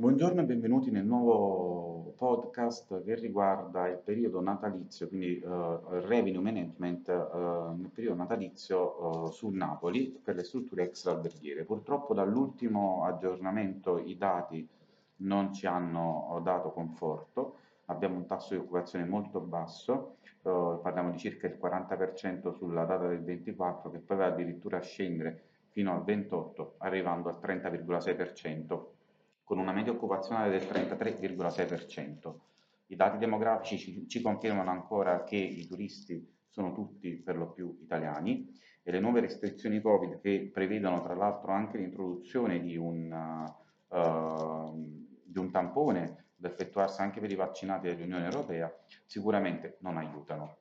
Buongiorno e benvenuti nel nuovo podcast che riguarda il periodo natalizio, quindi uh, revenue management uh, nel periodo natalizio uh, su Napoli per le strutture extraalberghiere. Purtroppo dall'ultimo aggiornamento i dati non ci hanno dato conforto, abbiamo un tasso di occupazione molto basso, parliamo di circa il 40% sulla data del 24 che poi va addirittura a scendere fino al 28 arrivando al 30,6% con una media occupazionale del 33,6%. I dati demografici ci, ci, confermano ancora che i turisti sono tutti per lo più italiani e le nuove restrizioni Covid che prevedono tra l'altro anche l'introduzione di uh, di un tampone da effettuarsi anche per i vaccinati dell'Unione Europea sicuramente non aiutano.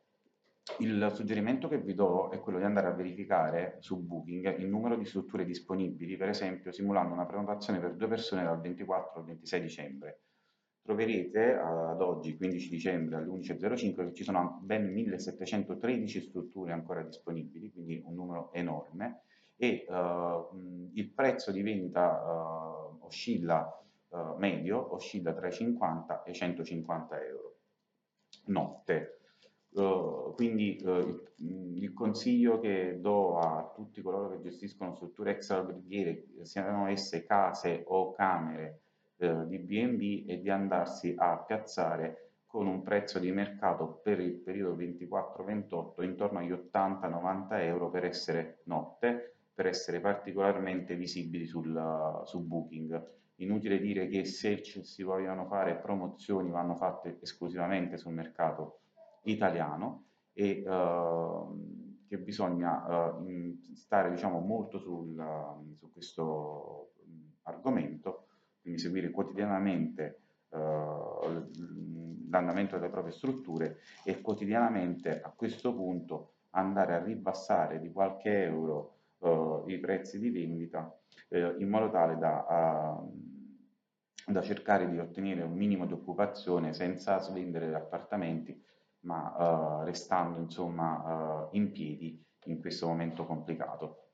Il suggerimento che vi do è quello di andare a verificare su Booking il numero di strutture disponibili, per esempio simulando una prenotazione per due persone dal 24 al 26 dicembre. Troverete ad oggi, 15 dicembre alle 11.05, che ci sono ben 1713 strutture ancora disponibili, quindi un numero enorme, e uh, il prezzo di vendita uh, oscilla, uh, medio, oscilla tra i 50 e i 150 euro. Notte. Uh, quindi uh, il, il, consiglio che do a tutti coloro che gestiscono strutture extraalberghiere, siano esse case o camere uh, di B&B, è di andarsi a piazzare con un prezzo di mercato per il periodo 24-28 intorno agli 80-90 euro per essere notte, per essere particolarmente visibili sul, su Booking. Inutile dire che se si vogliono fare promozioni vanno fatte esclusivamente sul mercato italiano e uh, che bisogna uh, stare diciamo, molto sul, su questo argomento, quindi seguire quotidianamente uh, l'andamento delle proprie strutture e quotidianamente a questo punto andare a ribassare di qualche euro i prezzi di vendita in modo tale da da cercare di ottenere un minimo di occupazione senza svendere appartamenti ma uh, restando insomma uh, in piedi in questo momento complicato.